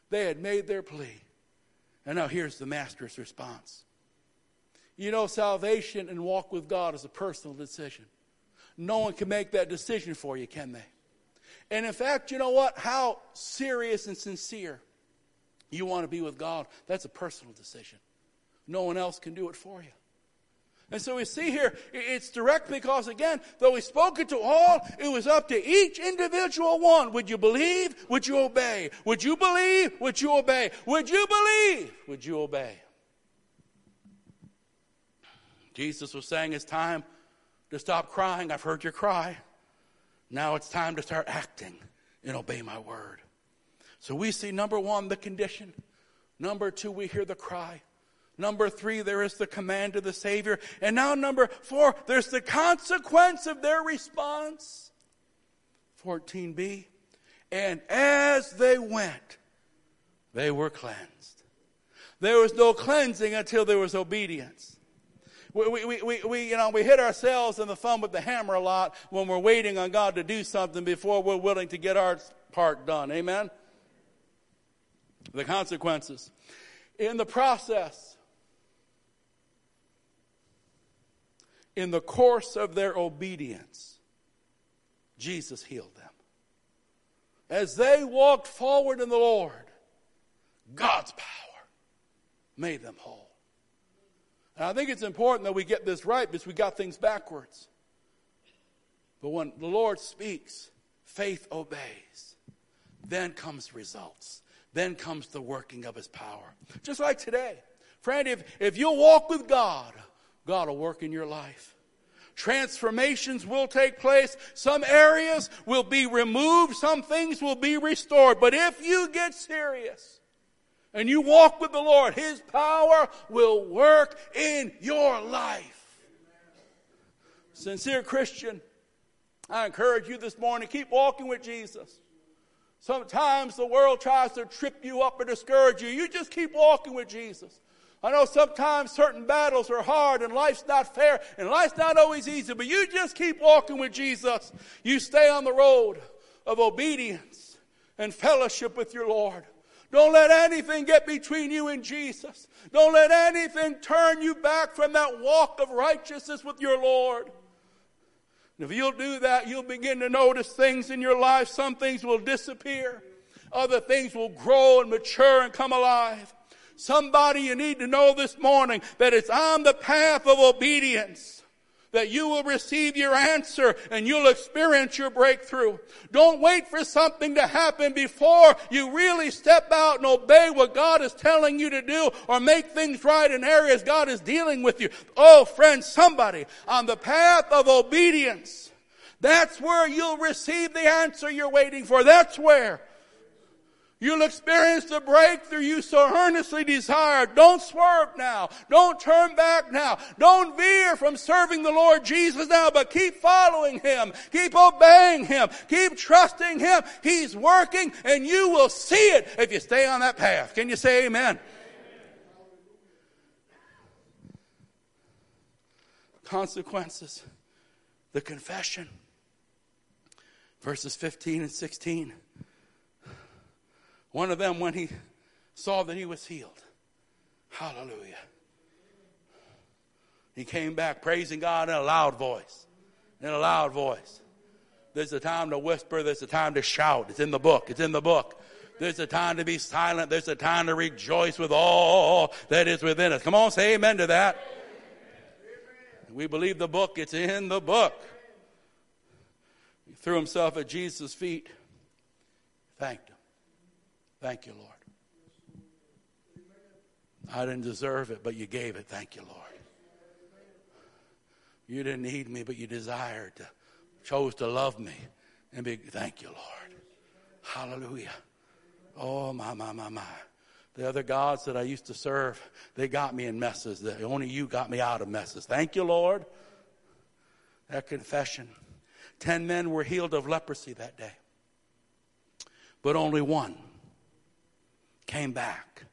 they had made their plea. And now here's the Master's response. You know, salvation and walk with God is a personal decision. No one can make that decision for you, can they? And in fact, you know what? How serious and sincere you want to be with God, that's a personal decision. No one else can do it for you. And so we see here, it's direct because again, though he spoke it to all, it was up to each individual one. Would you believe? Would you obey? Would you believe? Would you obey? Would you believe? Would you obey? Jesus was saying it's time to stop crying. I've heard your cry. Now it's time to start acting and obey my word. So we see number one, the condition. Number two, we hear the cry. Number three, there is the command of the Savior. And now, number four, there's the consequence of their response. 14b. And as they went, they were cleansed. There was no cleansing until there was obedience. We, we, we, we, you know, we hit ourselves in the thumb with the hammer a lot when we're waiting on God to do something before we're willing to get our part done. Amen? The consequences. In the process, in the course of their obedience, Jesus healed them. As they walked forward in the Lord, God's power made them whole. And I think it's important that we get this right because we got things backwards. But when the Lord speaks, faith obeys. Then comes results. Then comes the working of his power. Just like today. Friend, if, if you walk with God, God will work in your life. Transformations will take place. Some areas will be removed. Some things will be restored. But if you get serious and you walk with the Lord, His power will work in your life. Sincere Christian, I encourage you this morning, keep walking with Jesus. Sometimes the world tries to trip you up or discourage you. You just keep walking with Jesus. I know sometimes certain battles are hard and life's not fair and life's not always easy, but you just keep walking with Jesus. You stay on the road. of obedience and fellowship with your Lord. Don't let anything get between you and Jesus. Don't let anything turn you back from that walk of righteousness with your Lord. And if you'll do that, you'll begin to notice things in your life. Some things will disappear. Other things will grow and mature and come alive. Somebody you need to know this morning that it's on the path of obedience that you will receive your answer and you'll experience your breakthrough. Don't wait for something to happen before you really step out and obey what God is telling you to do or make things right in areas God is dealing with you. Oh, friend, somebody on the path of obedience. That's where you'll receive the answer you're waiting for. That's where. You'll experience the breakthrough you so earnestly desire. Don't swerve now. Don't turn back now. Don't veer from serving the Lord Jesus now, but keep following Him. Keep obeying Him. Keep trusting Him. He's working and you will see it if you stay on that path. Can you say amen? Consequences. The confession. Verses 15 and 16. One of them, when he saw that he was healed, hallelujah. He came back praising God in a loud voice. In a loud voice. There's a time to whisper, there's a time to shout. It's in the book. It's in the book. There's a time to be silent. There's a time to rejoice with all that is within us. Come on, say amen to that. We believe the book, it's in the book. He threw himself at Jesus' feet, thanked him. Thank you, Lord. I didn't deserve it, but you gave it. Thank you, Lord. You didn't need me, but you desired to, chose to love me. And be, thank you, Lord. Hallelujah. Oh, my, my, my, my. The other gods that I used to serve, they got me in messes. The, only you got me out of messes. Thank you, Lord. That confession. Ten men were healed of leprosy that day, but only one came back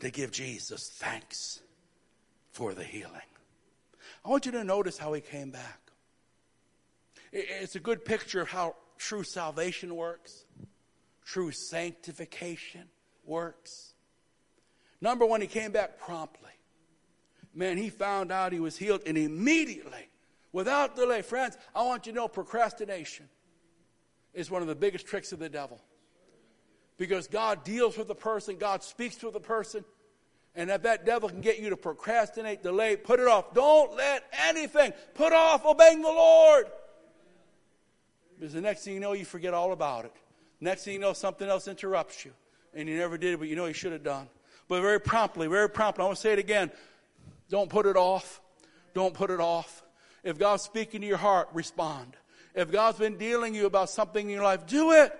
to give Jesus thanks for the healing. I want you to notice how he came back. It's a good picture of how true salvation works, true sanctification works. Number one, he came back promptly. Man, he found out he was healed and immediately, without delay. Friends, I want you to know procrastination is one of the biggest tricks of the devil because God deals with the person, God speaks to the person. And if that devil can get you to procrastinate, delay, put it off. Don't let anything put off obeying the Lord. Because the next thing you know, you forget all about it. Next thing you know, something else interrupts you. And you never did but you know you should have done. But very promptly, very promptly, I want to say it again. Don't put it off. Don't put it off. If God's speaking to your heart, respond. If God's been dealing you about something in your life, do it.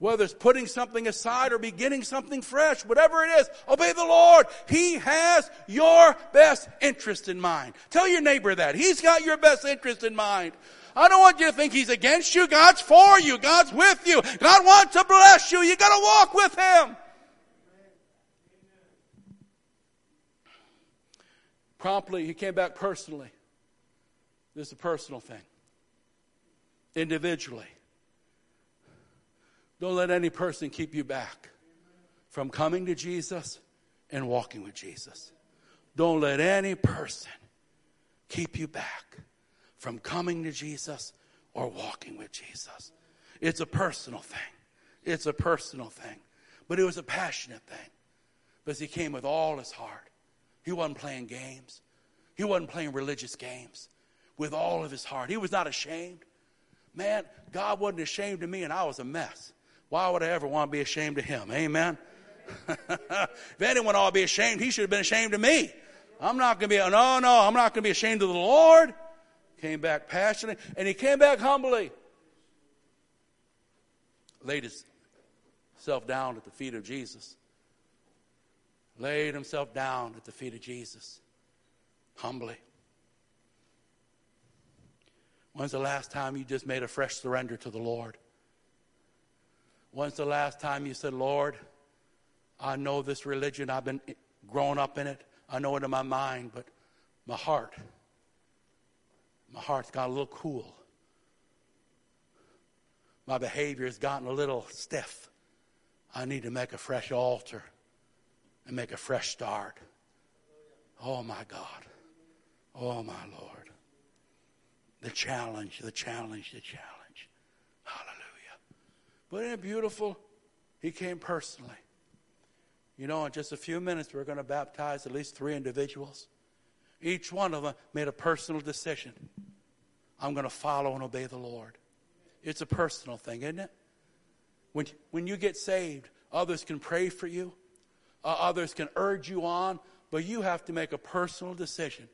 Whether it's putting something aside or beginning something fresh, whatever it is, obey the Lord. He has your best interest in mind. Tell your neighbor that. He's got your best interest in mind. I don't want you to think he's against you. God's for you. God's with you. God wants to bless you. You gotta walk with him. Promptly, he came back personally. This is a personal thing. Individually. Don't let any person keep you back from coming to Jesus and walking with Jesus. Don't let any person keep you back from coming to Jesus or walking with Jesus. It's a personal thing. It's a personal thing. But it was a passionate thing because he came with all his heart. He wasn't playing games, he wasn't playing religious games. With all of his heart. He was not ashamed. Man, God wasn't ashamed of me, and I was a mess. Why would I ever want to be ashamed of him? Amen. if anyone ought to be ashamed, he should have been ashamed of me. I'm not going to be, no, no, I'm not going to be ashamed of the Lord. Came back passionately, and he came back humbly. Laid himself down at the feet of Jesus. Laid himself down at the feet of Jesus. Humbly. When's the last time you just made a fresh surrender to the Lord? When's the last time you said, Lord, I know this religion, I've been growing up in it, I know it in my mind, but my heart, my heart's got a little cool. my behavior has gotten a little stiff. I need to make a fresh altar and make a fresh start. Oh my God. Oh my Lord. The challenge, the challenge, the challenge. But isn't it beautiful? He came personally. You know, in just a few minutes, we're going to baptize at least three individuals. Each one of them made a personal decision. I'm going to follow and obey the Lord. It's a personal thing, isn't it? When, when you get saved, others can pray for you, uh, others can urge you on, but you have to make a personal decision.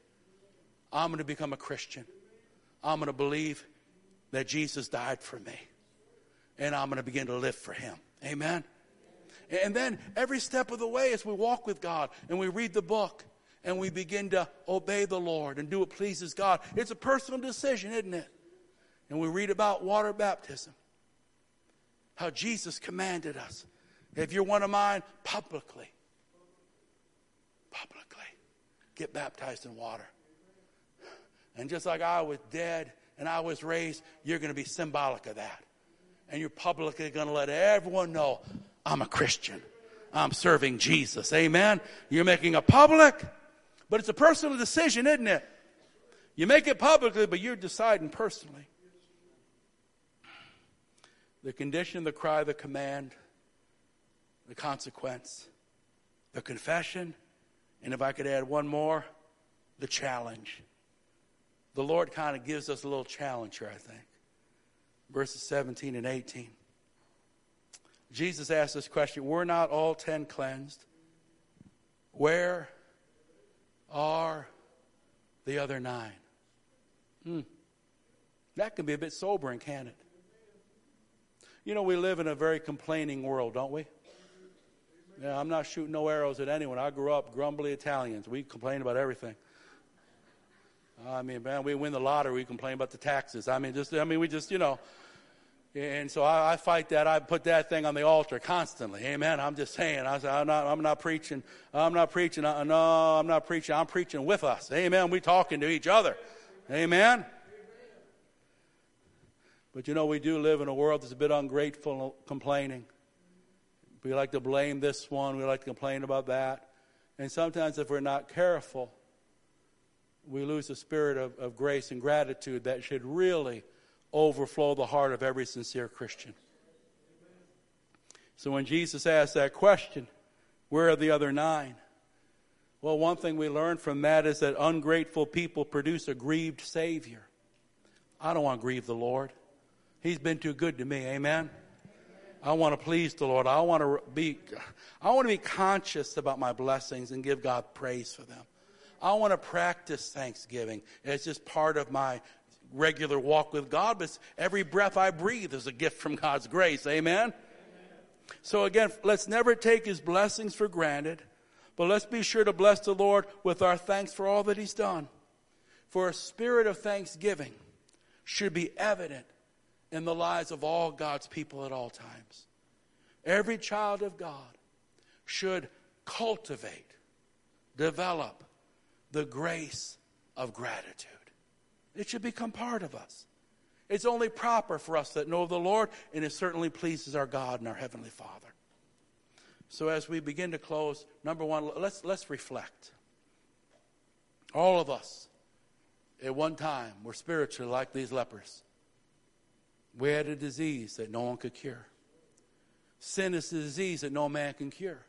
I'm going to become a Christian. I'm going to believe that Jesus died for me. And I'm going to begin to live for him. Amen. And then every step of the way as we walk with God and we read the book and we begin to obey the Lord and do what pleases God, it's a personal decision, isn't it? And we read about water baptism, how Jesus commanded us. If you're one of mine, publicly, publicly, get baptized in water. And just like I was dead and I was raised, you're going to be symbolic of that. And you're publicly going to let everyone know I'm a Christian. I'm serving Jesus. Amen. You're making a public, but it's a personal decision, isn't it? You make it publicly, but you're deciding personally. The condition, the cry, the command, the consequence, the confession, and if I could add one more, the challenge. The Lord kind of gives us a little challenge here, I think. Verses 17 and 18. Jesus asked this question Were not all ten cleansed? Where are the other nine? Hmm. That can be a bit sobering, can it? You know, we live in a very complaining world, don't we? Yeah, I'm not shooting no arrows at anyone. I grew up grumbly Italians. We complain about everything. I mean, man, we win the lottery, we complain about the taxes. I mean, just, I mean, we just, you know, and so I, I, fight that. I put that thing on the altar constantly. Amen. I'm just saying. I, am not. I'm not preaching. I'm not preaching. Uh, no, I'm not preaching. I'm preaching with us. Amen. We talking to each other. Amen. But you know, we do live in a world that's a bit ungrateful, complaining. We like to blame this one. We like to complain about that. And sometimes, if we're not careful, we lose the spirit of, of grace and gratitude that should really overflow the heart of every sincere Christian. So when Jesus asked that question, where are the other nine? Well, one thing we learn from that is that ungrateful people produce a grieved Savior. I don't want to grieve the Lord. He's been too good to me. Amen. I want to please the Lord. I want to be I want to be conscious about my blessings and give God praise for them. I want to practice thanksgiving. It's just part of my regular walk with God, but every breath I breathe is a gift from God's grace. Amen? Amen? So again, let's never take his blessings for granted, but let's be sure to bless the Lord with our thanks for all that he's done. For a spirit of thanksgiving should be evident in the lives of all God's people at all times. Every child of God should cultivate, develop the grace of gratitude. It should become part of us. It's only proper for us that know the Lord, and it certainly pleases our God and our Heavenly Father. So as we begin to close, number one, let's, let's reflect. All of us, at one time, were spiritually like these lepers. We had a disease that no one could cure. Sin is a disease that no man can cure.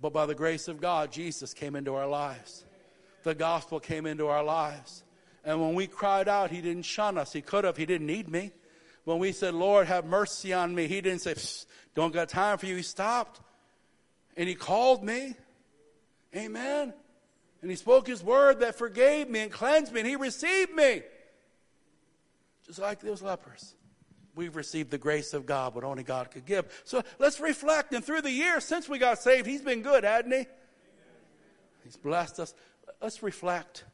But by the grace of God, Jesus came into our lives. The gospel came into our lives. And when we cried out, He didn't shun us. He could have. He didn't need me. When we said, Lord, have mercy on me, He didn't say, don't got time for you. He stopped. And He called me. Amen. And He spoke His word that forgave me and cleansed me, and He received me. Just like those lepers. We've received the grace of God, what only God could give. So let's reflect. And through the years since we got saved, He's been good, hasn't He? He's blessed us. Let's reflect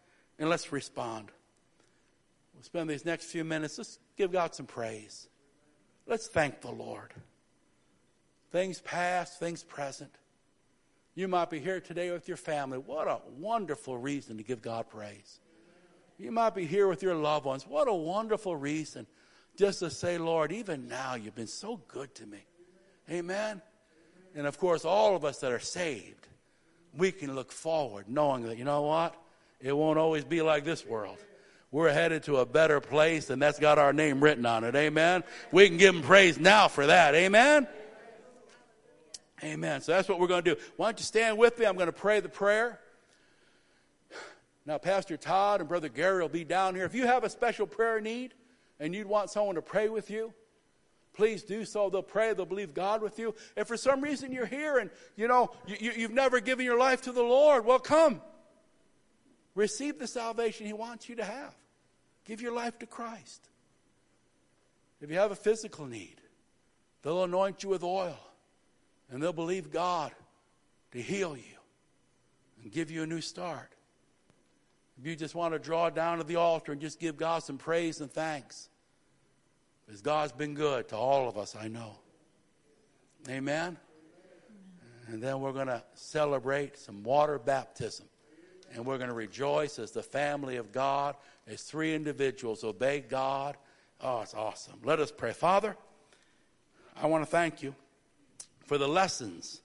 and let's respond. We'll spend these next few minutes. Let's give God some praise. Let's thank the Lord. Things past, things present. You might be here today with your family. What a wonderful reason to give God praise. You might be here with your loved ones. What a wonderful reason just to say, Lord, even now you've been so good to me. Amen. And of course, all of us that are saved, we can look forward knowing that, you know what? It won't always be like this world. We're headed to a better place, and that's got our name written on it. Amen. We can give him praise now for that. Amen. Amen. So that's what we're going to do. Why don't you stand with me? I'm going to pray the prayer. Now, Pastor Todd and Brother Gary will be down here. If you have a special prayer need and you'd want someone to pray with you, please do so. They'll pray, they'll believe God with you. If for some reason you're here and you know you, you've never given your life to the Lord, well, come. Receive the salvation He wants you to have. Give your life to Christ. If you have a physical need, they'll anoint you with oil and they'll believe God to heal you and give you a new start. If you just want to draw down to the altar and just give God some praise and thanks, because God's been good to all of us, I know. Amen? And then we're going to celebrate some water baptism. And we're going to rejoice as the family of God, as three individuals obey God. Oh, it's awesome. Let us pray. Father, I want to thank you for the lessons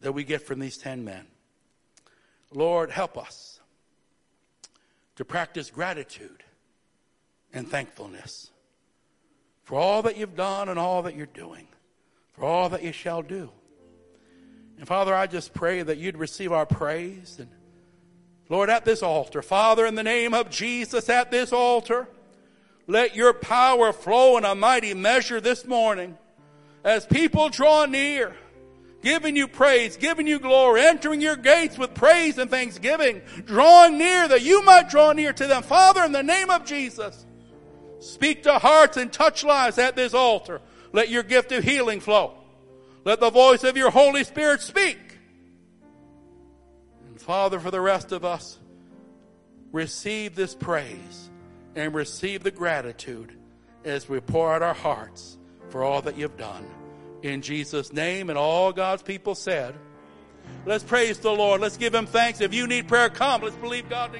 that we get from these 10 men. Lord, help us to practice gratitude and thankfulness for all that you've done and all that you're doing, for all that you shall do. And Father, I just pray that you'd receive our praise. And Lord, at this altar, Father, in the name of Jesus, at this altar, let your power flow in a mighty measure this morning as people draw near giving you praise, giving you glory, entering your gates with praise and thanksgiving, drawing near that you might draw near to them. Father, in the name of Jesus, speak to hearts and touch lives at this altar. Let your gift of healing flow. Let the voice of your Holy Spirit speak. And Father, for the rest of us, receive this praise and receive the gratitude as we pour out our hearts for all that you've done in Jesus' name. And all God's people said, Let's praise the Lord. Let's give him thanks. If you need prayer, come. Let's believe God.